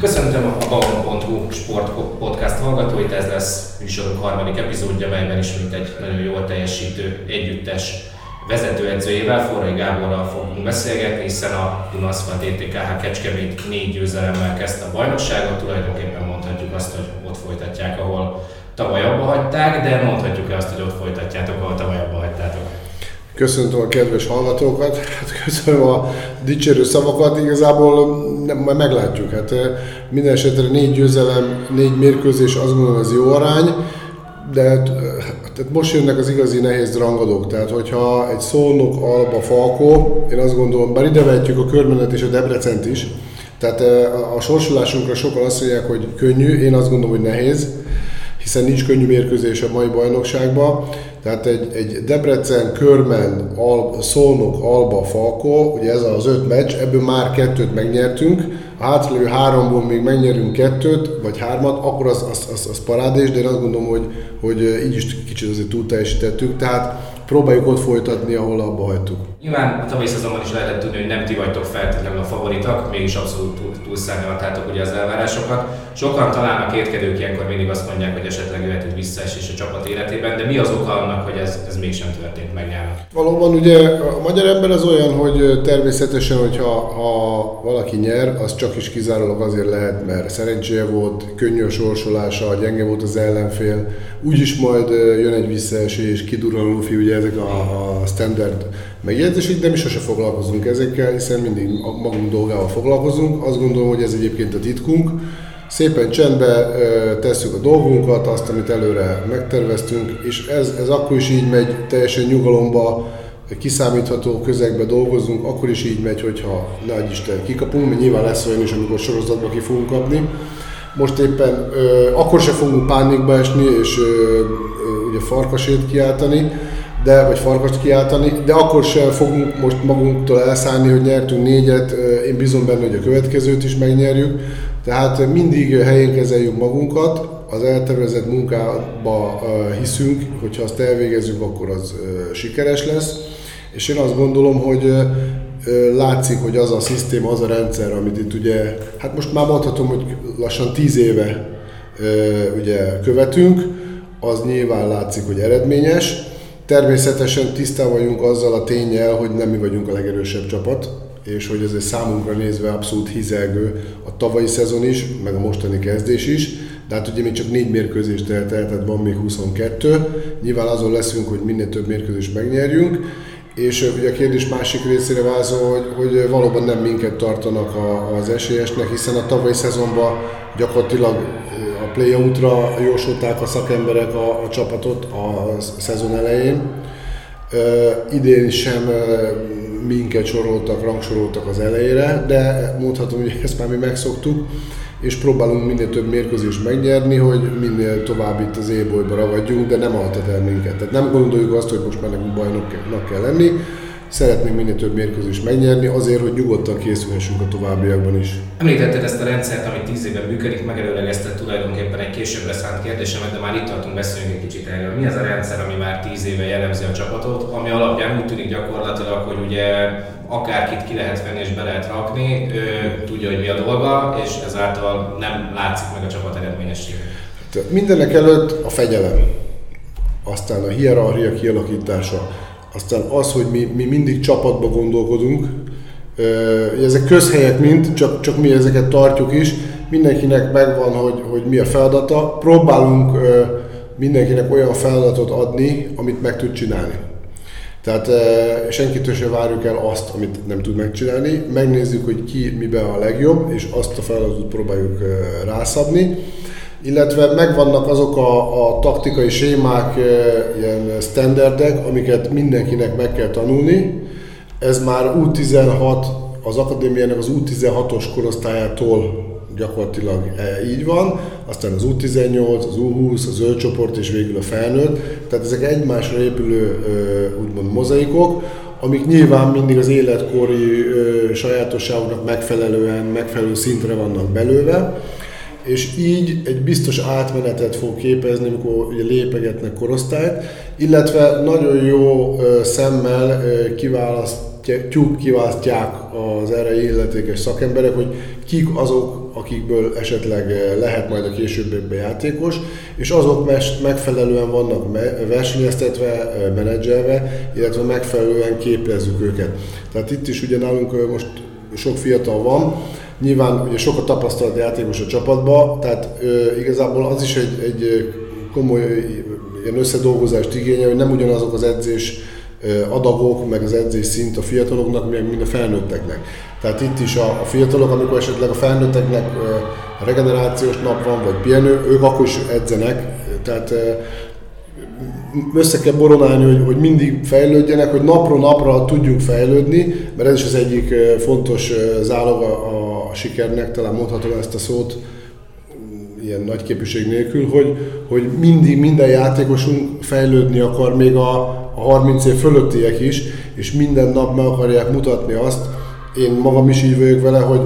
Köszöntöm a Baon.hu sport podcast hallgatóit, ez lesz műsorunk harmadik epizódja, melyben ismét egy nagyon jól teljesítő együttes vezetőedzőjével, Forrai Gáborral fogunk beszélgetni, hiszen a Dunaszfalt DTKH Kecskemét négy győzelemmel kezdte a bajnokságot, tulajdonképpen mondhatjuk azt, hogy ott folytatják, ahol tavaly abba hagyták, de mondhatjuk azt, hogy ott folytatjátok, ahol tavaly abba hagytátok. Köszöntöm a kedves hallgatókat, hát köszönöm a dicsérő szavakat, igazából nem, majd meglátjuk. Hát eh, minden esetre négy győzelem, négy mérkőzés, azt gondolom ez jó arány, de eh, tehát most jönnek az igazi nehéz rangadók, tehát hogyha egy Szolnok, Alba, Falkó, én azt gondolom, bár ide vehetjük a Körmenet és a Debrecent is, tehát eh, a sorsolásunkra sokan azt mondják, hogy könnyű, én azt gondolom, hogy nehéz, hiszen nincs könnyű mérkőzés a mai bajnokságban. Tehát egy, egy Debrecen, Körmen, Al, Szolnok, Alba, Falko, ugye ez az öt meccs, ebből már kettőt megnyertünk, a hátralévő háromból még megnyerünk kettőt, vagy hármat, akkor az, az, az, az parádés, de én azt gondolom, hogy, hogy így is kicsit azért túl teljesítettük. Tehát próbáljuk ott folytatni, ahol abba hagytuk. Nyilván a tavalyi szezonban is lehetett tudni, hogy nem ti vagytok feltétlenül a favoritak, mégis abszolút túl, túlszárnyaltátok ugye az elvárásokat. Sokan talán a kétkedők ilyenkor mindig azt mondják, hogy esetleg jöhet egy visszaesés a csapat életében, de mi az oka annak, hogy ez, ez mégsem történt meg nyáron? Valóban ugye a magyar ember az olyan, hogy természetesen, hogyha ha valaki nyer, az csak is kizárólag azért lehet, mert szerencséje volt, könnyű a sorsolása, gyenge volt az ellenfél, úgyis majd jön egy visszaesés, kidurran a lufi, ugye ezek a, standard megjegyzések, de mi sose foglalkozunk ezekkel, hiszen mindig magunk dolgával foglalkozunk. Azt gondolom, hogy ez egyébként a titkunk. Szépen csendbe tesszük a dolgunkat, azt, amit előre megterveztünk, és ez, ez akkor is így megy, teljesen nyugalomba, kiszámítható közegbe dolgozunk, akkor is így megy, hogyha nagy Isten kikapunk, mert nyilván lesz olyan is, amikor sorozatba ki fogunk kapni. Most éppen ö, akkor se fogunk pánikba esni, és ö, ö, ugye farkasét kiáltani, de, vagy farkast kiáltani, de akkor sem fogunk most magunktól elszállni, hogy nyertünk négyet, én bízom benne, hogy a következőt is megnyerjük. Tehát mindig helyén kezeljük magunkat, az eltervezett munkába hiszünk, hogyha azt elvégezzük, akkor az sikeres lesz. És én azt gondolom, hogy látszik, hogy az a szisztéma, az a rendszer, amit itt ugye, hát most már mondhatom, hogy lassan tíz éve ugye követünk, az nyilván látszik, hogy eredményes. Természetesen tisztában vagyunk azzal a tényel, hogy nem mi vagyunk a legerősebb csapat, és hogy ez egy számunkra nézve abszolút hizelgő a tavalyi szezon is, meg a mostani kezdés is, de hát ugye még csak négy mérkőzést telt el, tehát van még 22. Nyilván azon leszünk, hogy minél több mérkőzést megnyerjünk, és ugye a kérdés másik részére vázol, hogy, hogy valóban nem minket tartanak a, az esélyesnek, hiszen a tavalyi szezonban gyakorlatilag a play-outra jósolták a szakemberek a, a csapatot a szezon elején. idén sem minket soroltak, rangsoroltak az elejére, de mondhatom, hogy ezt már mi megszoktuk, és próbálunk minél több mérkőzést megnyerni, hogy minél tovább itt az ébolyba ragadjunk, de nem altat el minket. Tehát nem gondoljuk azt, hogy most már nekünk bajnoknak kell lenni, szeretnénk minél több mérkőzést megnyerni, azért, hogy nyugodtan készülhessünk a továbbiakban is. Említetted ezt a rendszert, ami 10 éven működik, megelőlegezted tulajdonképpen egy későbbre szánt kérdésemet, de már itt tartunk beszélni egy kicsit erről. Mi az a rendszer, ami már 10 éve jellemzi a csapatot, ami alapján úgy tűnik gyakorlatilag, hogy ugye akárkit ki lehet venni és be lehet rakni, ő tudja, hogy mi a dolga, és ezáltal nem látszik meg a csapat eredményessége. Hát, mindenek előtt a fegyelem, aztán a hierarchia kialakítása, aztán az, hogy mi, mi mindig csapatba gondolkodunk, ezek közhelyek mind, csak, csak mi ezeket tartjuk is, mindenkinek megvan, hogy, hogy mi a feladata, próbálunk mindenkinek olyan feladatot adni, amit meg tud csinálni. Tehát senkitől sem várjuk el azt, amit nem tud megcsinálni, megnézzük, hogy ki miben a legjobb, és azt a feladatot próbáljuk rászabni illetve megvannak azok a, a taktikai sémák, e, ilyen standardek, amiket mindenkinek meg kell tanulni. Ez már U16, az akadémiának az U16-os korosztályától gyakorlatilag e, így van, aztán az U18, az U20, az zöldcsoport és végül a felnőtt. Tehát ezek egymásra épülő úgymond mozaikok, amik nyilván mindig az életkori sajátosságoknak megfelelően, megfelelő szintre vannak belőle és így egy biztos átmenetet fog képezni, amikor ugye lépegetnek korosztályt, illetve nagyon jó szemmel kiválasztjuk, kiválasztják az erre illetékes szakemberek, hogy kik azok, akikből esetleg lehet majd a későbbiekben játékos, és azok megfelelően vannak versenyeztetve, menedzselve, illetve megfelelően képezzük őket. Tehát itt is ugye nálunk most sok fiatal van, nyilván ugye sok a tapasztalat játékos a csapatban, tehát ö, igazából az is egy, egy komoly ilyen összedolgozást igényel, hogy nem ugyanazok az edzés adagok, meg az edzés szint a fiataloknak, meg mint a felnőtteknek. Tehát itt is a, a fiatalok, amikor esetleg a felnőtteknek regenerációs nap van, vagy pihenő, ők akkor is edzenek, tehát össze kell boronálni, hogy, hogy mindig fejlődjenek, hogy napról napra tudjunk fejlődni, mert ez is az egyik fontos zálog a, a sikernek, talán mondhatom ezt a szót, ilyen nagy képviség nélkül, hogy, hogy mindig minden játékosunk fejlődni akar, még a, a 30 év fölöttiek is, és minden nap meg akarják mutatni azt, én magam is így vagyok vele, hogy,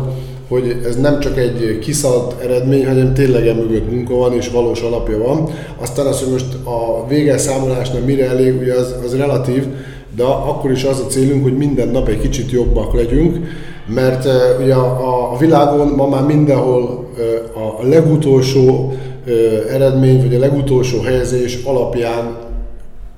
hogy ez nem csak egy kiszaladt eredmény, hanem tényleg mögött munka van és valós alapja van. Aztán az, hogy most a végelszámolásnak mire elég, ugye az, az relatív, de akkor is az a célunk, hogy minden nap egy kicsit jobbak legyünk, mert uh, ugye a, világon ma már mindenhol uh, a legutolsó uh, eredmény, vagy a legutolsó helyezés alapján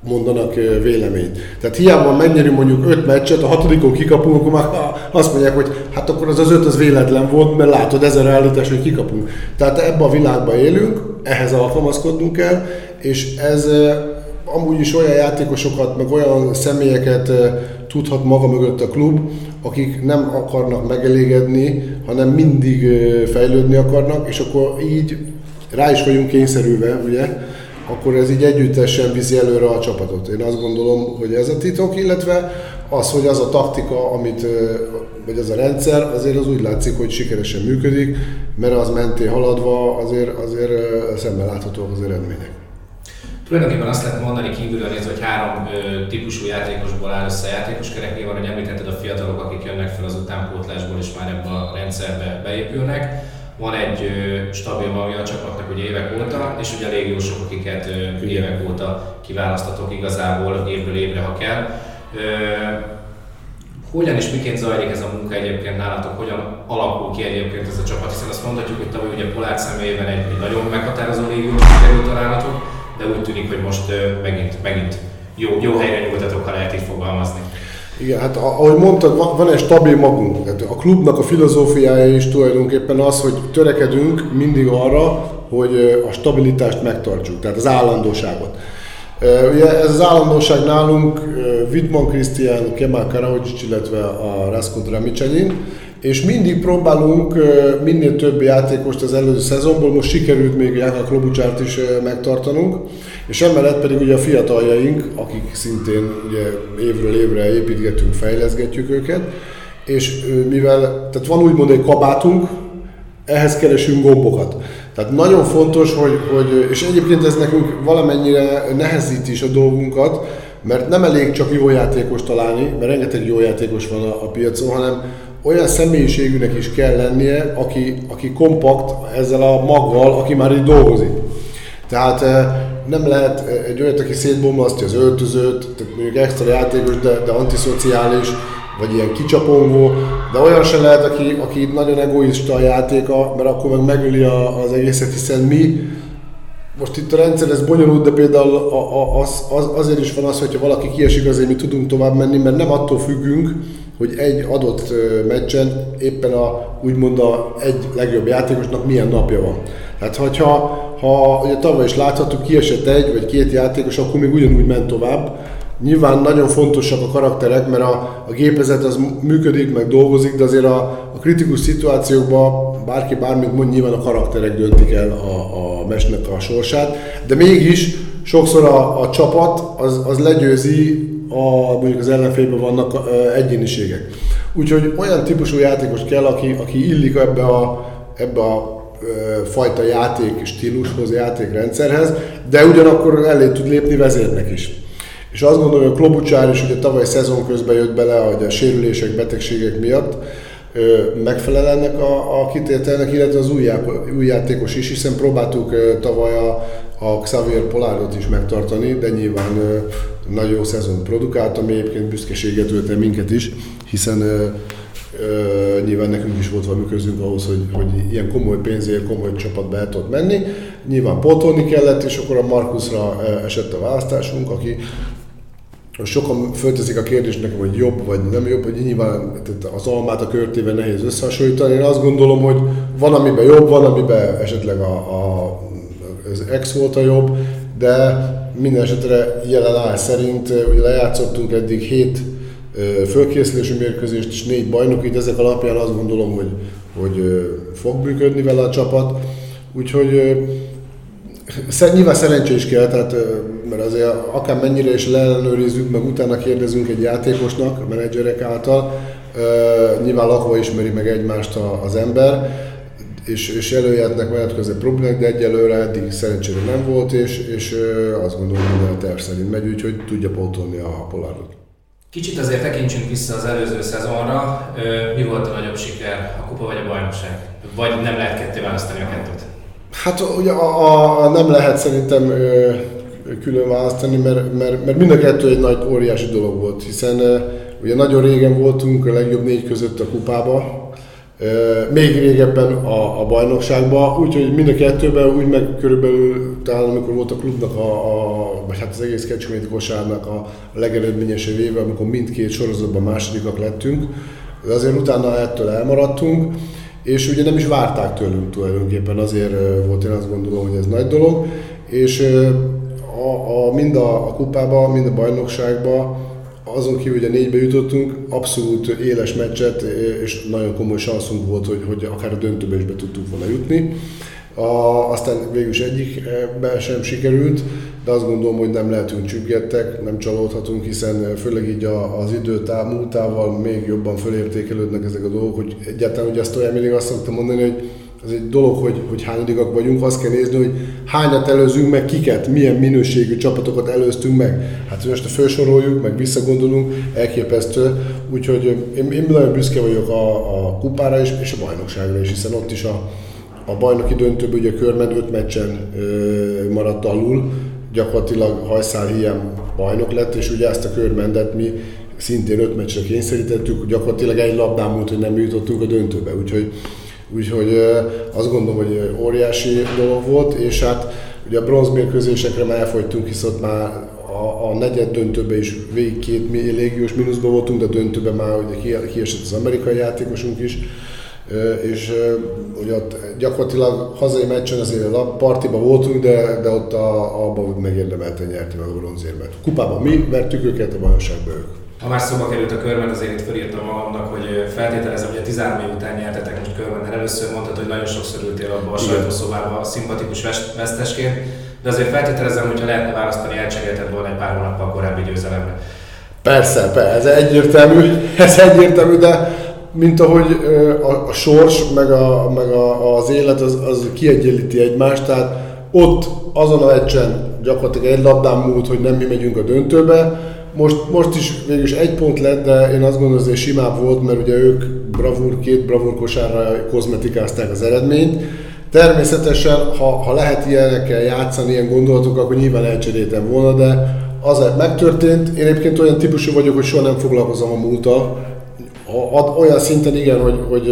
mondanak véleményt. Tehát hiába megnyerünk mondjuk öt meccset, a hatodikon kikapunk, akkor már azt mondják, hogy hát akkor az az öt az véletlen volt, mert látod ezer állítás, hogy kikapunk. Tehát ebben a világban élünk, ehhez alkalmazkodnunk kell, és ez amúgy is olyan játékosokat, meg olyan személyeket tudhat maga mögött a klub, akik nem akarnak megelégedni, hanem mindig fejlődni akarnak, és akkor így rá is vagyunk kényszerülve, ugye, akkor ez így együttesen viszi előre a csapatot. Én azt gondolom, hogy ez a titok, illetve az, hogy az a taktika, amit, vagy az a rendszer, azért az úgy látszik, hogy sikeresen működik, mert az menté haladva azért, azért szemben láthatóak az eredmények. Tulajdonképpen azt lehet mondani kívülről nézve, hogy három ö, típusú játékosból áll össze. A játékos kerek. Nyilván, hogy említetted a fiatalok, akik jönnek fel az utánpótlásból és már ebbe a rendszerbe beépülnek. Van egy ö, stabil magja a csapatnak ugye évek óta, és ugye a légiósok, akiket ö, évek óta kiválasztatok igazából évről évre, ha kell. Ö, hogyan és miként zajlik ez a munka egyébként nálatok, hogyan alakul ki egyébként ez a csapat, hiszen azt mondhatjuk, hogy tavaly ugye Polák személyében egy, egy nagyon meghatározó légiós sikerült találatok, de úgy tűnik, hogy most megint, megint jó, jó helyre nyújtatok, ha lehet így fogalmazni. Igen, hát ahogy mondtad, van egy stabil magunk. Hát a klubnak a filozófiája is tulajdonképpen az, hogy törekedünk mindig arra, hogy a stabilitást megtartsuk, tehát az állandóságot. Ugye ez az állandóság nálunk Vidman Krisztián, Kemal Karahocsics, illetve a Rasko Dramicsanin, és mindig próbálunk minél több játékost az előző szezonból, most sikerült még Jáka Klobucsárt is megtartanunk, és emellett pedig ugye a fiataljaink, akik szintén ugye évről évre építgetünk, fejleszgetjük őket, és mivel, tehát van úgymond egy kabátunk, ehhez keresünk gombokat. Tehát nagyon fontos, hogy, hogy, és egyébként ez nekünk valamennyire nehezíti is a dolgunkat, mert nem elég csak jó játékos találni, mert rengeteg jó játékos van a, a piacon, hanem olyan személyiségűnek is kell lennie, aki, aki kompakt ezzel a maggal, aki már itt dolgozik. Tehát nem lehet egy olyat, aki szétbomlasztja az öltözőt, tehát mondjuk extra játékos, de, de antiszociális, vagy ilyen kicsapongó, de olyan sem lehet, aki, aki nagyon egoista a játéka, mert akkor meg megöli a, az egészet, hiszen mi, most itt a rendszer ez bonyolult, de például a, a, az, az, azért is van az, hogyha valaki kiesik, azért mi tudunk tovább menni, mert nem attól függünk, hogy egy adott meccsen éppen a, úgymond a egy legjobb játékosnak milyen napja van. Tehát, hogyha ha ugye tavaly is láthattuk, kiesett egy vagy két játékos, akkor még ugyanúgy ment tovább. Nyilván nagyon fontosak a karakterek, mert a, a gépezet az működik, meg dolgozik, de azért a, a kritikus szituációkban bárki bármit mond, nyilván a karakterek döntik el a, a mesnek a sorsát, de mégis sokszor a, a csapat az, az legyőzi a, mondjuk az ellenfélben vannak egyéniségek. Úgyhogy olyan típusú játékos kell, aki, aki illik ebbe a, ebbe a fajta játék stílushoz, játékrendszerhez, de ugyanakkor elé tud lépni vezérnek is. És azt gondolom, hogy a Klobucsár is ugye tavaly szezon közben jött bele, hogy a sérülések, betegségek miatt, megfelel ennek a, a kitételnek, illetve az új, új játékos is, hiszen próbáltuk tavaly a, a Xavier Polárot is megtartani, de nyilván nagyon jó szezon produkált, ami egyébként büszkeséget ölte minket is, hiszen Uh, nyilván nekünk is volt valami közünk ahhoz, hogy, hogy ilyen komoly pénzért, komoly csapatba el tudott menni. Nyilván pótolni kellett, és akkor a Markusra esett a választásunk, aki sokan fölteszik a kérdést nekem, hogy jobb vagy nem jobb, hogy nyilván az almát a körtével nehéz összehasonlítani. Én azt gondolom, hogy van, amiben jobb, van, amiben esetleg a, a, az ex volt a jobb, de minden esetre jelen áll szerint ugye lejátszottunk eddig hét fölkészülési mérkőzést és négy bajnoki, de ezek alapján azt gondolom, hogy, hogy fog működni vele a csapat. Úgyhogy nyilván szerencsé is kell, tehát, mert azért akár mennyire is leellenőrizzük, meg utána kérdezünk egy játékosnak, a menedzserek által, nyilván lakva ismeri meg egymást az ember, és, és előjöhetnek menet problémák, de egyelőre eddig szerencsére nem volt, és, és azt gondolom, hogy minden a terv szerint megy, úgyhogy tudja pótolni a Polárdot. Kicsit azért tekintsünk vissza az előző szezonra. Mi volt a nagyobb siker, a kupa vagy a bajnokság? Vagy nem lehet ketté választani a kettőt? Hát ugye a, a, nem lehet szerintem ö, külön választani, mert, mert, mert mind a kettő egy nagy óriási dolog volt, hiszen ö, ugye nagyon régen voltunk a legjobb négy között a kupába, még régebben a, a bajnokságban, úgyhogy mind a kettőben úgy meg körülbelül talán amikor volt a klubnak, a, a, vagy hát az egész Kecskeméti kosárnak a, a legeredményesebb éve, amikor mindkét sorozatban másodikak lettünk, de azért utána ettől elmaradtunk, és ugye nem is várták tőlünk tulajdonképpen, azért volt én azt gondolom, hogy ez nagy dolog, és a, a, mind a, a kupába, mind a bajnokságba azon kívül, hogy a négybe jutottunk, abszolút éles meccset, és nagyon komoly szanszunk volt, hogy, hogy akár a döntőbe is be tudtuk volna jutni. A, aztán végül is egyikbe sem sikerült, de azt gondolom, hogy nem lehetünk csüggettek, nem csalódhatunk, hiszen főleg így az idő múltával még jobban fölértékelődnek ezek a dolgok, hogy egyáltalán ugye azt olyan mindig azt szoktam mondani, hogy az egy dolog, hogy, hogy hányadikak vagyunk, azt kell nézni, hogy hányat előzünk meg, kiket, milyen minőségű csapatokat előztünk meg. Hát most a felsoroljuk, meg visszagondolunk, elképesztő. Úgyhogy én, én nagyon büszke vagyok a, a kupára is, és a bajnokságra is, hiszen ott is a, a bajnoki döntőből ugye Körmed öt meccsen ö, maradt alul, gyakorlatilag hajszál hiány bajnok lett, és ugye ezt a körmendet mi szintén öt meccsre kényszerítettük, gyakorlatilag egy labdán múlt, hogy nem jutottunk a döntőbe. Úgyhogy Úgyhogy azt gondolom, hogy óriási dolog volt, és hát ugye a bronzmérkőzésekre már elfogytunk, hisz ott már a, a negyed döntőben is végig két légiós mínuszban voltunk, de döntőben már ugye kiesett az amerikai játékosunk is, és ugye ott gyakorlatilag hazai meccsen azért a partiba voltunk, de, de ott a, abban megérdemelten meg a bronzérmet. Kupában mi vertük őket, a bajnokságban ők. Ha már szóba került a körben, azért itt felírtam magamnak, hogy feltételezem, hogy a 13 év után nyertetek most körben, először mondtad, hogy nagyon sokszor ültél abba a sajtószobába szimpatikus vesztesként, de azért feltételezem, hogy ha lehetne választani, elcserélted volna egy pár hónappal korábbi győzelemre. Persze, persze, ez egyértelmű, ez egyértelmű, de mint ahogy a, a sors, meg, a, meg a, az élet az, az kiegyenlíti egymást, tehát ott azon a meccsen gyakorlatilag egy labdán múlt, hogy nem mi megyünk a döntőbe, most, most is végül is egy pont lett, de én azt gondolom, hogy simább volt, mert ugye ők bravúr, két bravúr kosárra kozmetikázták az eredményt. Természetesen, ha, ha lehet ilyenekkel játszani, ilyen gondolatok, akkor nyilván elcseréltem volna, de az megtörtént. Én egyébként olyan típusú vagyok, hogy soha nem foglalkozom a múltal. Olyan szinten igen, hogy, hogy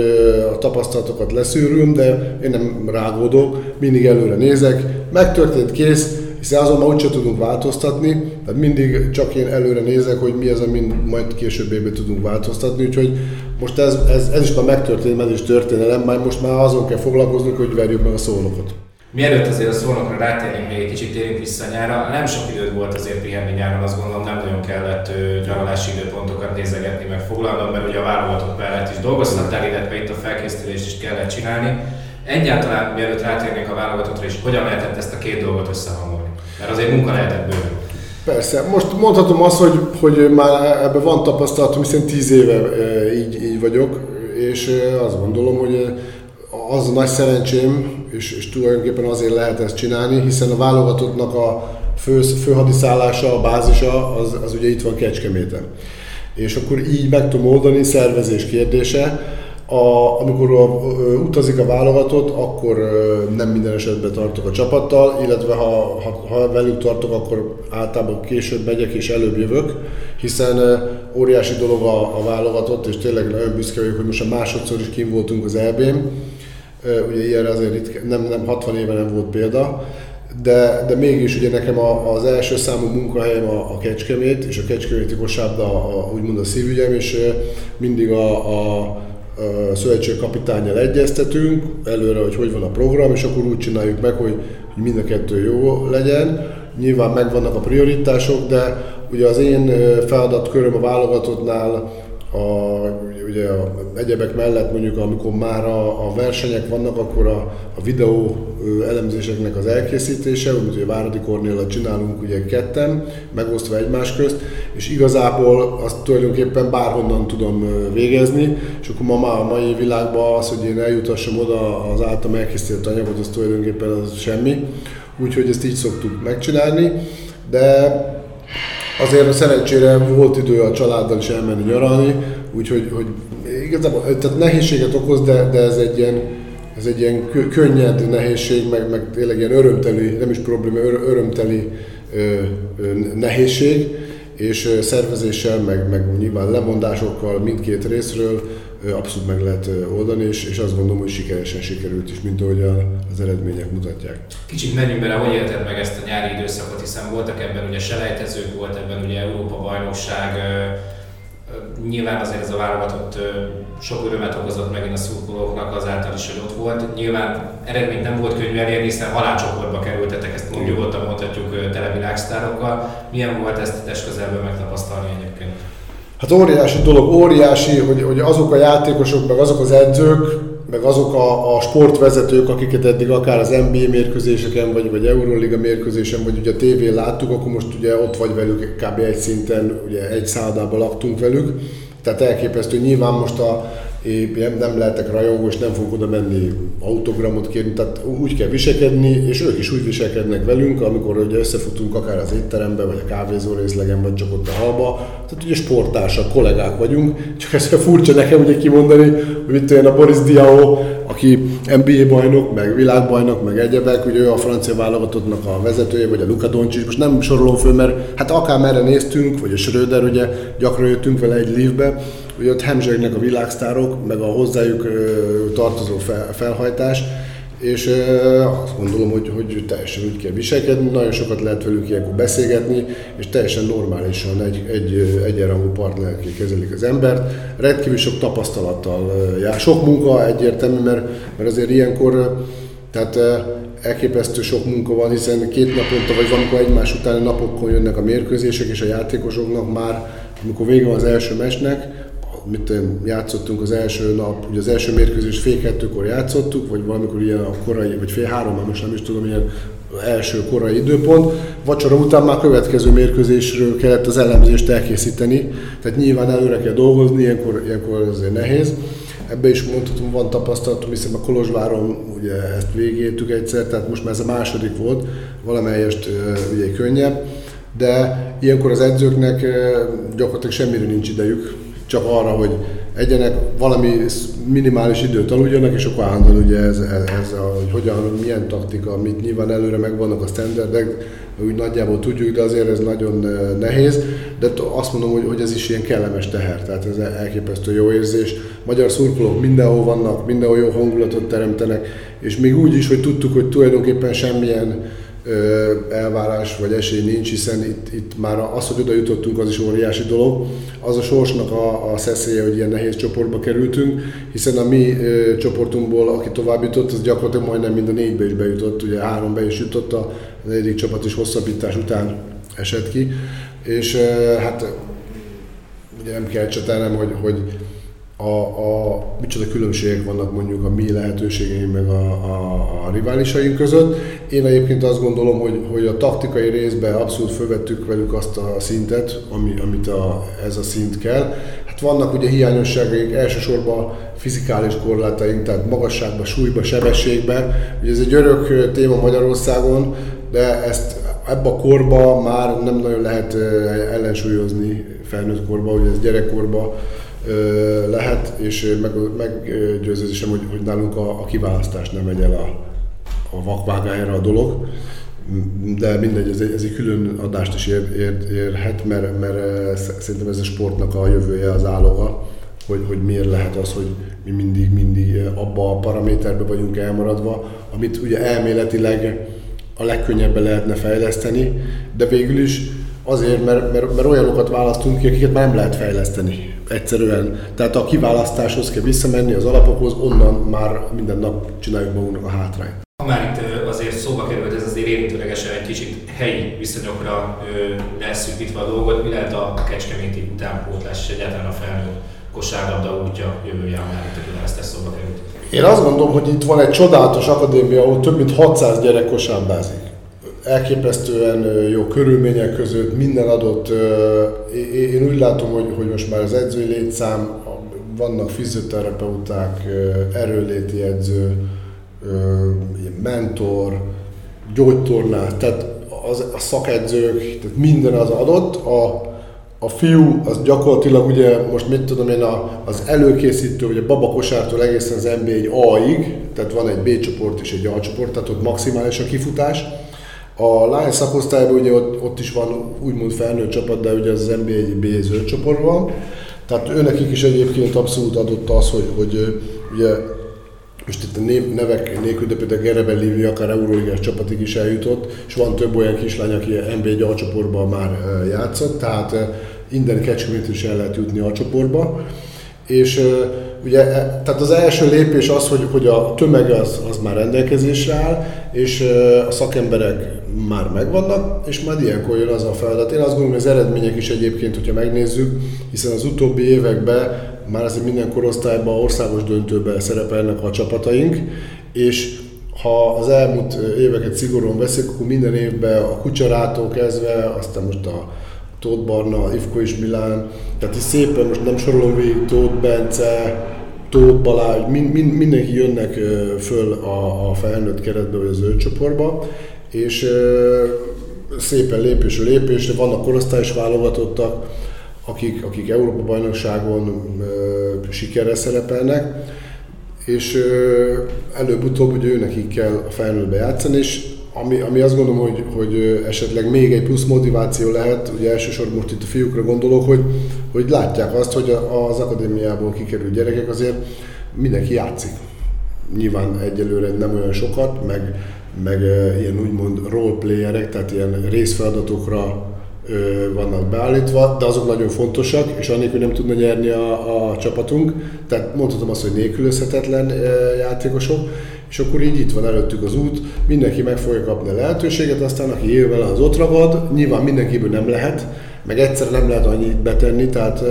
a tapasztalatokat leszűröm, de én nem rágódok, mindig előre nézek. Megtörtént, kész, hiszen azon már úgyse tudunk változtatni, tehát mindig csak én előre nézek, hogy mi az, amin majd később évben tudunk változtatni, úgyhogy most ez, ez, ez is már megtörtént, ez is történelem, majd most már azon kell foglalkoznunk, hogy verjük meg a szólnokot. Mielőtt azért a szólnokra rátérnénk, még egy kicsit térjünk vissza nyára. Nem sok időd volt azért pihenni nyáron, azt gondolom nem nagyon kellett gyaralási időpontokat nézegetni, meg foglalnod, mert ugye a válogatott mellett is dolgoztattál, illetve itt a felkészülést is kellett csinálni. Egyáltalán mielőtt rátérnénk a válogatottra is, hogyan lehetett ezt a két dolgot összehangolni? Mert azért munka lehetett bőven. Persze. Most mondhatom azt, hogy, hogy már ebben van tapasztalatom, hiszen tíz éve e, így, így vagyok, és e, azt gondolom, hogy az a nagy szerencsém, és, és tulajdonképpen azért lehet ezt csinálni, hiszen a válogatottnak a fő, főhadiszállása, a bázisa, az, az ugye itt van Kecskeméten. És akkor így meg tudom oldani, szervezés kérdése. A, amikor a, utazik a válogatott, akkor nem minden esetben tartok a csapattal, illetve ha, ha, ha velük tartok, akkor általában később megyek és előbb jövök, hiszen óriási dolog a, a válogatott, és tényleg nagyon büszke vagyok, hogy most a másodszor is kim voltunk az EB-n. Ugye ilyenre azért itt nem, nem 60 éve nem volt példa, de, de mégis ugye nekem a, az első számú munkahelyem a, a Kecskemét, és a Kecskeméti kosárda a, a, úgymond a szívügyem, és mindig a, a szövetség kapitányjal egyeztetünk előre, hogy hogy van a program, és akkor úgy csináljuk meg, hogy, hogy mind a kettő jó legyen. Nyilván megvannak a prioritások, de ugye az én feladatköröm a válogatottnál a, ugye a egyebek mellett mondjuk, amikor már a, a versenyek vannak, akkor a, a videó elemzéseknek az elkészítése, amit ugye Váradi Kornéla csinálunk ugye ketten, megosztva egymás közt, és igazából azt tulajdonképpen bárhonnan tudom végezni, és akkor ma a mai világban az, hogy én eljutassam oda az általam elkészített anyagot, az tulajdonképpen az semmi, úgyhogy ezt így szoktuk megcsinálni, de azért a szerencsére volt idő a családdal is elmenni nyaralni, úgyhogy hogy igazából tehát nehézséget okoz, de, de ez egy ilyen, ez egy ilyen könnyed nehézség, meg, meg tényleg ilyen örömteli, nem is probléma, örömteli nehézség, és szervezéssel, meg, meg nyilván lemondásokkal mindkét részről abszolút meg lehet oldani, és, és azt gondolom, hogy sikeresen sikerült is, mint ahogy az eredmények mutatják. Kicsit menjünk bele, hogy élted meg ezt a nyári időszakot, hiszen voltak ebben ugye selejtezők, volt ebben ugye Európa bajnokság, Nyilván azért ez a válogatott sok örömet okozott megint a szurkolóknak azáltal is, hogy ott volt. Nyilván eredményt nem volt könnyű elérni, hiszen halálcsoportba kerültetek, ezt nyugodtan mondhatjuk televilágsztárokkal. Milyen volt ezt test közelből megtapasztalni egyébként? Hát óriási dolog, óriási, hogy, hogy azok a játékosok, meg azok az edzők, meg azok a, a sportvezetők, akiket eddig akár az NBA mérkőzéseken, vagy, vagy Euroliga mérkőzésen, vagy ugye a tévén láttuk, akkor most ugye ott vagy velük kb. egy szinten, ugye egy szállodában laktunk velük. Tehát elképesztő, nyilván most a, én nem lehetek rajongó, és nem fogok oda menni autogramot kérni, tehát úgy kell viselkedni, és ők is úgy viselkednek velünk, amikor ugye összefutunk akár az étterembe, vagy a kávézó részlegen, vagy csak ott a halba. Tehát ugye sportársak, kollégák vagyunk, csak ez furcsa nekem ugye kimondani, hogy itt olyan a Boris Diao, aki NBA bajnok, meg világbajnok, meg egyebek, ugye ő a francia válogatottnak a vezetője, vagy a Luka Doncic, most nem sorolom föl, mert hát akár merre néztünk, vagy a Schröder, ugye gyakran jöttünk vele egy liftbe, hogy ott hemzsegnek a világsztárok, meg a hozzájuk tartozó felhajtás, és azt gondolom, hogy, hogy teljesen úgy kell viselkedni, nagyon sokat lehet velük ilyenkor beszélgetni, és teljesen normálisan egy, egy egyenrangú partnerként kezelik az embert. Rendkívül sok tapasztalattal jár. Sok munka egyértelmű, mert, mert azért ilyenkor tehát elképesztő sok munka van, hiszen két naponta vagy valamikor egymás utáni napokon jönnek a mérkőzések, és a játékosoknak már, amikor vége van az első mesnek, mit játszottunk az első nap, ugye az első mérkőzés fél kettőkor játszottuk, vagy valamikor ilyen a korai, vagy fél három, most nem is tudom, ilyen első korai időpont. Vacsora után már következő mérkőzésről kellett az elemzést elkészíteni, tehát nyilván előre kell dolgozni, ilyenkor, ilyenkor azért nehéz. Ebbe is mondhatom, van tapasztalatom, hiszen a Kolozsváron ugye ezt végéltük egyszer, tehát most már ez a második volt, valamelyest ugye könnyebb, de ilyenkor az edzőknek gyakorlatilag semmire nincs idejük, csak arra, hogy egyenek valami minimális időt aludjanak, és akkor állandóan ugye ez, ez, a, hogy hogyan, milyen taktika, mit nyilván előre megvannak a standardek, úgy nagyjából tudjuk, de azért ez nagyon eh, nehéz, de azt mondom, hogy, hogy ez is ilyen kellemes teher, tehát ez elképesztő jó érzés. Magyar szurkolók mindenhol vannak, mindenhol jó hangulatot teremtenek, és még úgy is, hogy tudtuk, hogy tulajdonképpen semmilyen elvárás vagy esély nincs, hiszen itt, itt már az, hogy oda jutottunk, az is óriási dolog. Az a sorsnak a, a szeszélye, hogy ilyen nehéz csoportba kerültünk, hiszen a mi ö, csoportunkból, aki tovább jutott, az gyakorlatilag majdnem mind a négybe is bejutott, ugye három be is jutott, a negyedik csapat is hosszabbítás után esett ki. És ö, hát ugye nem kell csetelnem, hogy, hogy a, a, micsoda különbségek vannak mondjuk a mi lehetőségeink meg a, a, a riválisaink között. Én egyébként azt gondolom, hogy, hogy a taktikai részben abszolút fölvettük velük azt a szintet, ami, amit a, ez a szint kell. Hát vannak ugye hiányosságaink, elsősorban fizikális korlátaink, tehát magasságban, súlyban, sebességben. Ugye ez egy örök téma Magyarországon, de ezt ebbe a korba már nem nagyon lehet ellensúlyozni felnőtt korba, ugye ez gyerekkorba lehet, és meg, meggyőződésem, hogy, hogy nálunk a, a kiválasztás nem megy el a, a vakvágájára a dolog, de mindegy, ez egy, ez egy külön adást is ér, ér, érhet, mert, mert szerintem ez a sportnak a jövője az áloga, hogy, hogy miért lehet az, hogy mi mindig, mindig abba a paraméterbe vagyunk elmaradva, amit ugye elméletileg a legkönnyebben lehetne fejleszteni, de végül is azért, mert, mert, mert olyanokat választunk ki, akiket már nem lehet fejleszteni egyszerűen. Tehát a kiválasztáshoz kell visszamenni, az alapokhoz, onnan már minden nap csináljuk magunknak a hátrányt. Ha már itt azért szóba került, ez azért érintőlegesen egy kicsit helyi viszonyokra leszűkítve a dolgot, mi lehet a kecskeméti utánpótlás és egyáltalán a felnőtt kosárlabda útja jövője, már itt a kiválasztás szóba került? Én azt gondolom, hogy itt van egy csodálatos akadémia, ahol több mint 600 gyerek kosárlabdázik. Elképesztően jó körülmények között, minden adott. Én úgy látom, hogy, hogy most már az edzői létszám, vannak fizioterapeuták, erőléti edző, mentor, gyógytornás, tehát az, a szakedzők, tehát minden az adott. A, a fiú az gyakorlatilag ugye most mit tudom én, a, az előkészítő, a babakosártól egészen az NB1 A-ig, tehát van egy B csoport és egy A csoport, tehát ott maximális a kifutás. A Lions szakosztályban ugye ott, ott is van úgymond felnőtt csapat, de ugye az NB1 B zöld csoport van. Tehát őnekik is egyébként abszolút adott az, hogy, hogy ugye most itt a név, nevek nélkül, de például Gereben Lívni akár Euróligás csapatig is eljutott, és van több olyan kislány, aki NB1 A csoportban már játszott, tehát innen Kecskemét is el lehet jutni a csoportba. És ugye, e, tehát az első lépés az, hogy, hogy a tömeg az, az már rendelkezésre áll, és a szakemberek már megvannak, és majd ilyenkor jön az a feladat. Én azt gondolom, hogy az eredmények is egyébként, hogyha megnézzük, hiszen az utóbbi években már azért minden korosztályban országos döntőben szerepelnek a csapataink, és ha az elmúlt éveket szigorúan veszik, akkor minden évben a kucsarától kezdve, aztán most a Tóth Barna, Ivko és Milán, tehát is szépen most nem sorolom végig, Tóth Bence, Tóth Balázs, mind, mind, mindenki jönnek föl a, a felnőtt keretbe vagy az ő csoportba, és szépen lépésről lépésre vannak korosztályos válogatottak, akik, akik Európa-bajnokságon sikerre szerepelnek, és előbb-utóbb ugye őnekik kell a felnőttbe játszani, és ami, ami azt gondolom, hogy, hogy esetleg még egy plusz motiváció lehet, ugye elsősorban most itt a fiúkra gondolok, hogy, hogy látják azt, hogy az akadémiából kikerült gyerekek azért mindenki játszik. Nyilván egyelőre nem olyan sokat, meg, meg ilyen úgymond roleplayerek, tehát ilyen részfeladatokra vannak beállítva, de azok nagyon fontosak, és annélkül nem tudna nyerni a, a csapatunk. Tehát mondhatom azt, hogy nélkülözhetetlen játékosok, és akkor így itt van előttük az út, mindenki meg fogja kapni a lehetőséget, aztán aki él vele, az ott ragad, nyilván mindenkiből nem lehet, meg egyszer nem lehet annyit betenni, tehát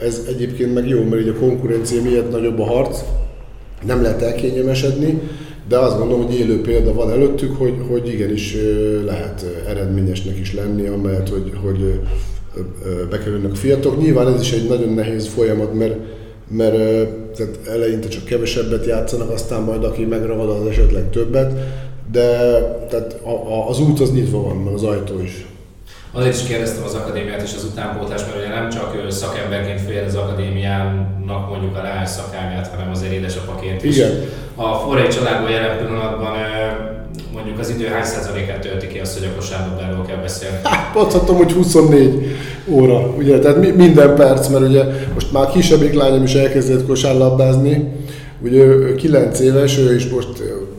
ez egyébként meg jó, mert így a konkurencia miatt nagyobb a harc, nem lehet elkényelmesedni, de azt gondolom, hogy élő példa van előttük, hogy, hogy igenis lehet eredményesnek is lenni, amellett, hogy, hogy bekerülnek a fiatalok. Nyilván ez is egy nagyon nehéz folyamat, mert, mert tehát eleinte csak kevesebbet játszanak, aztán majd aki megragad, az esetleg többet, de tehát az út az nyitva van, meg az ajtó is. Azért is kérdeztem az akadémiát és az utánpótlást, mert ugye nem csak szakemberként fél az akadémiának mondjuk a leány szakágát, hanem azért édesapaként is. Igen. A forrai családban jelen pillanatban mondjuk az idő hány százalékát tölti ki azt, hogy a kosárlabdáról kell beszélni? Hát, mondhatom, hogy 24 óra, ugye, tehát minden perc, mert ugye most már kisebbik lányom is elkezdett kosárlabdázni, ugye ő 9 éves, ő is most,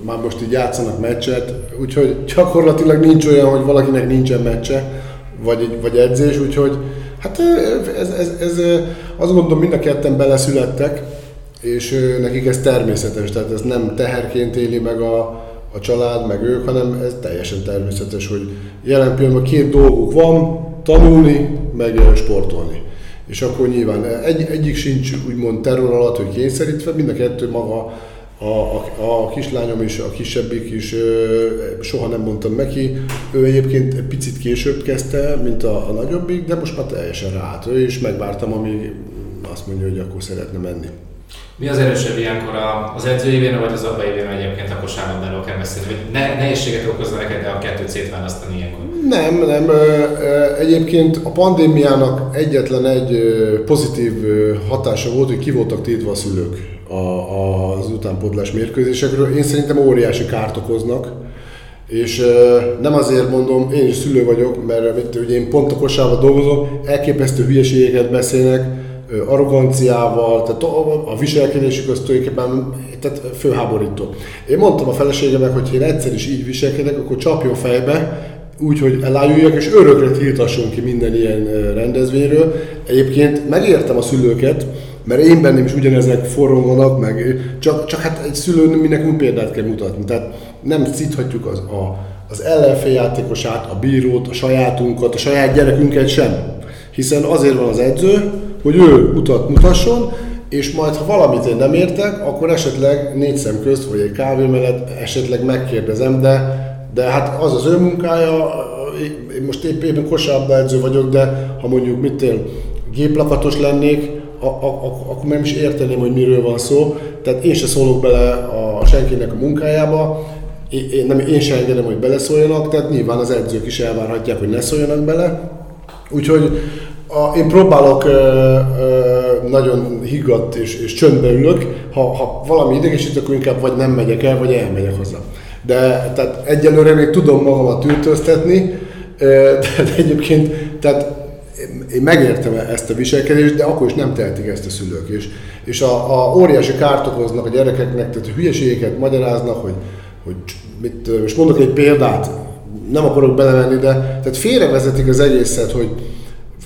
már most így játszanak meccset, úgyhogy gyakorlatilag nincs olyan, hogy valakinek nincsen meccse, vagy, vagy edzés, úgyhogy hát ez, ez, ez, azt gondolom mind a ketten beleszülettek, és nekik ez természetes, tehát ez nem teherként éli meg a, a család, meg ők, hanem ez teljesen természetes, hogy jelen pillanatban két dolguk van, tanulni, meg sportolni. És akkor nyilván egy, egyik sincs úgymond terror alatt, hogy kényszerítve, mind a kettő maga a, a, a kislányom is, a kisebbik is soha nem mondtam neki. Ő egyébként egy picit később kezdte, mint a, a nagyobbik, de most már teljesen ráállt. Ő is megvártam, amíg azt mondja, hogy akkor szeretne menni. Mi az erősebb ilyenkor az edzőévén, vagy az apa évén egyébként a kosárlabdáról kell beszélni? Hogy ne, nehézséget okozna neked de a kettőt szétválasztani ilyenkor? Nem, nem. Egyébként a pandémiának egyetlen egy pozitív hatása volt, hogy ki voltak tétve a szülők az utánpótlás mérkőzésekről. Én szerintem óriási kárt okoznak. És nem azért mondom, én is szülő vagyok, mert mit, ugye én pont a kosárban dolgozom, elképesztő hülyeségeket beszélnek, arroganciával, tehát a viselkedésük az tulajdonképpen tehát főháborító. Én mondtam a feleségemnek, hogy én egyszer is így viselkedek, akkor csapjon fejbe, úgy, hogy elájuljak, és örökre tiltasson ki minden ilyen rendezvényről. Egyébként megértem a szülőket, mert én bennem is ugyanezek forronganak, meg csak, csak hát egy szülő mi nekünk példát kell mutatni. Tehát nem szíthatjuk az, a, az ellenfél játékosát, a bírót, a sajátunkat, a saját gyerekünket sem. Hiszen azért van az edző, hogy ő utat mutasson, és majd ha valamit én nem értek, akkor esetleg négy szem közt, vagy egy kávé mellett esetleg megkérdezem, de, de hát az az ő munkája, én most épp éppen kosárba edző vagyok, de ha mondjuk mit él, géplakatos lennék, akkor nem is érteném, hogy miről van szó. Tehát én se szólok bele a senkinek a munkájába, én, nem, én sem engedem, hogy beleszóljanak, tehát nyilván az edzők is elvárhatják, hogy ne szóljanak bele. Úgyhogy a, én próbálok ö, ö, nagyon higgadt és, és csöndbe ülök, ha, ha valami idegesít, akkor inkább vagy nem megyek el, vagy elmegyek hozzá. De tehát egyelőre még tudom magamat ültöztetni, de, de egyébként tehát én megértem ezt a viselkedést, de akkor is nem tehetik ezt a szülők. És, és a, a óriási kárt okoznak a gyerekeknek, tehát hülyeségeket magyaráznak, hogy, hogy mit, most mondok egy példát, nem akarok belemenni, de tehát félrevezetik az egészet, hogy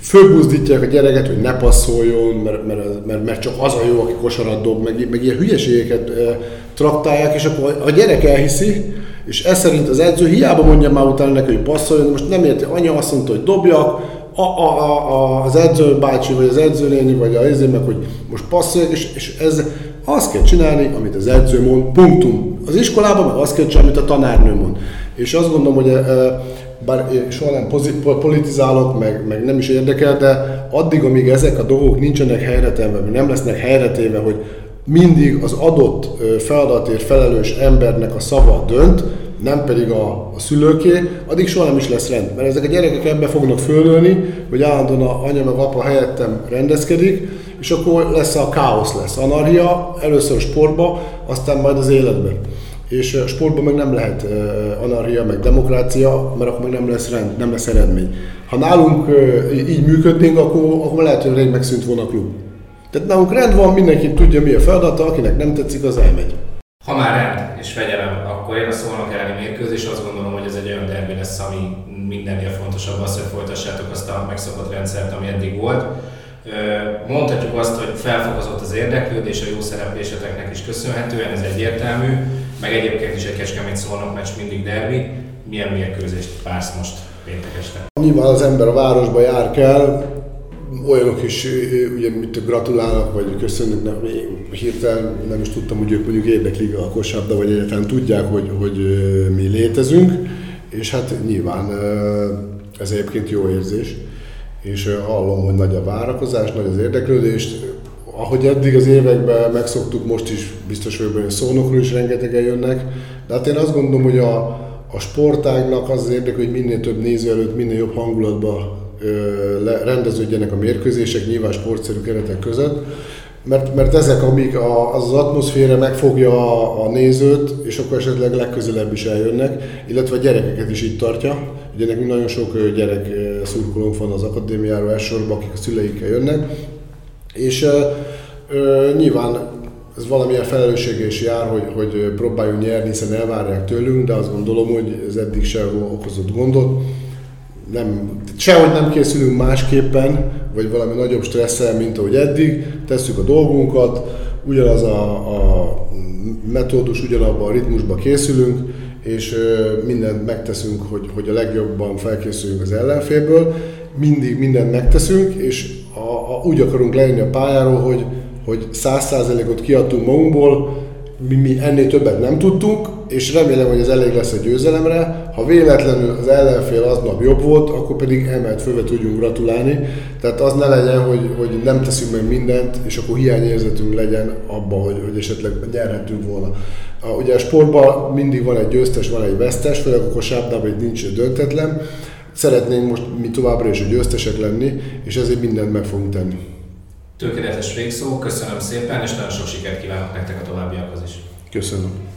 fölbuzdítják a gyereket, hogy ne passzoljon, mert, mert, mert, mert csak az a jó, aki kosarat dob, meg, meg ilyen hülyeségeket e, traktálják, és akkor a gyerek elhiszi, és ez szerint az edző hiába mondja már utána neki, hogy passzoljon, most nem érti, anya azt mondta, hogy dobjak, a, a, a, az edző bácsi, vagy az edzőnéni, vagy a ezért meg, hogy most passzoljak, és, és ez azt kell csinálni, amit az edző mond, punktum. Az iskolában meg azt kell csinálni, amit a tanárnő mond. És azt gondolom, hogy e, bár soha nem politizálok, meg, meg nem is érdekel, de addig, amíg ezek a dolgok nincsenek helyretelve, vagy nem lesznek helyretéve, hogy mindig az adott feladatért felelős embernek a szava dönt, nem pedig a, a szülőké, addig soha nem is lesz rend. Mert ezek a gyerekek ebbe fognak fölnőni, hogy állandóan a anya meg apa helyettem rendezkedik, és akkor lesz a káosz lesz. Anarchia, először a sportba, aztán majd az életben. És a sportban meg nem lehet anarchia, meg demokrácia, mert akkor meg nem lesz rend, nem lesz eredmény. Ha nálunk így működnénk, akkor, akkor lehet, hogy rég megszűnt volna a klub. Tehát nálunk rend van, mindenki tudja mi a feladata, akinek nem tetszik, az elmegy. Ha már rend és fegyelem, akkor én a szólnak elleni mérkőzés, azt gondolom, hogy ez egy olyan derbi lesz, ami mindennél fontosabb az, hogy folytassátok azt a megszokott rendszert, ami eddig volt. Mondhatjuk azt, hogy felfokozott az érdeklődés a jó szerepléseteknek is köszönhetően, ez egyértelmű, meg egyébként is egy keskemét szólnak meccs mindig derbi. Milyen mérkőzést vársz most péntek este? Nyilván az ember a városba jár kell, olyanok is ugye mit gratulálnak, vagy köszönnek, nem, hirtelen nem is tudtam, hogy ők mondjuk érdeklik a kosárda, vagy egyáltalán tudják, hogy, hogy mi létezünk, és hát nyilván ez egyébként jó érzés, és hallom, hogy nagy a várakozás, nagy az érdeklődés, ahogy eddig az években megszoktuk, most is biztos vagyok a szónokról is rengetegen jönnek, de hát én azt gondolom, hogy a, a sportágnak az az érdek, hogy minél több néző előtt minél jobb hangulatba rendeződjenek a mérkőzések, nyilván sportszerű keretek között, mert, mert ezek, amik a, az, az atmoszféra megfogja a, a nézőt, és akkor esetleg legközelebb is eljönnek, illetve a gyerekeket is itt tartja. Ugye nekünk nagyon sok gyerek szurkolónk van az akadémiáról elsősorban, akik a szüleikkel jönnek, és ö, nyilván ez valamilyen felelőssége is jár, hogy, hogy próbáljunk nyerni, hiszen elvárják tőlünk, de azt gondolom, hogy ez eddig se okozott gondot nem, sehogy nem készülünk másképpen, vagy valami nagyobb stresszel, mint ahogy eddig, tesszük a dolgunkat, ugyanaz a, a metódus, ugyanabban a ritmusban készülünk, és mindent megteszünk, hogy, hogy a legjobban felkészüljünk az ellenfélből. Mindig mindent megteszünk, és a, a, úgy akarunk leírni a pályáról, hogy hogy száz százalékot kiadtunk magunkból, mi, mi ennél többet nem tudtunk, és remélem, hogy ez elég lesz a győzelemre. Ha véletlenül az ellenfél aznap jobb volt, akkor pedig emelt fölve tudjunk gratulálni. Tehát az ne legyen, hogy, hogy nem teszünk meg mindent, és akkor hiányérzetünk legyen abba, hogy, hogy esetleg nyerhetünk volna. A, ugye a sportban mindig van egy győztes, van egy vesztes, főleg a kosárlabdában itt nincs döntetlen. Szeretnénk most mi továbbra is a győztesek lenni, és ezért mindent meg fogunk tenni. Tökéletes végszó, köszönöm szépen, és nagyon sok sikert kívánok nektek a továbbiakhoz is. Köszönöm.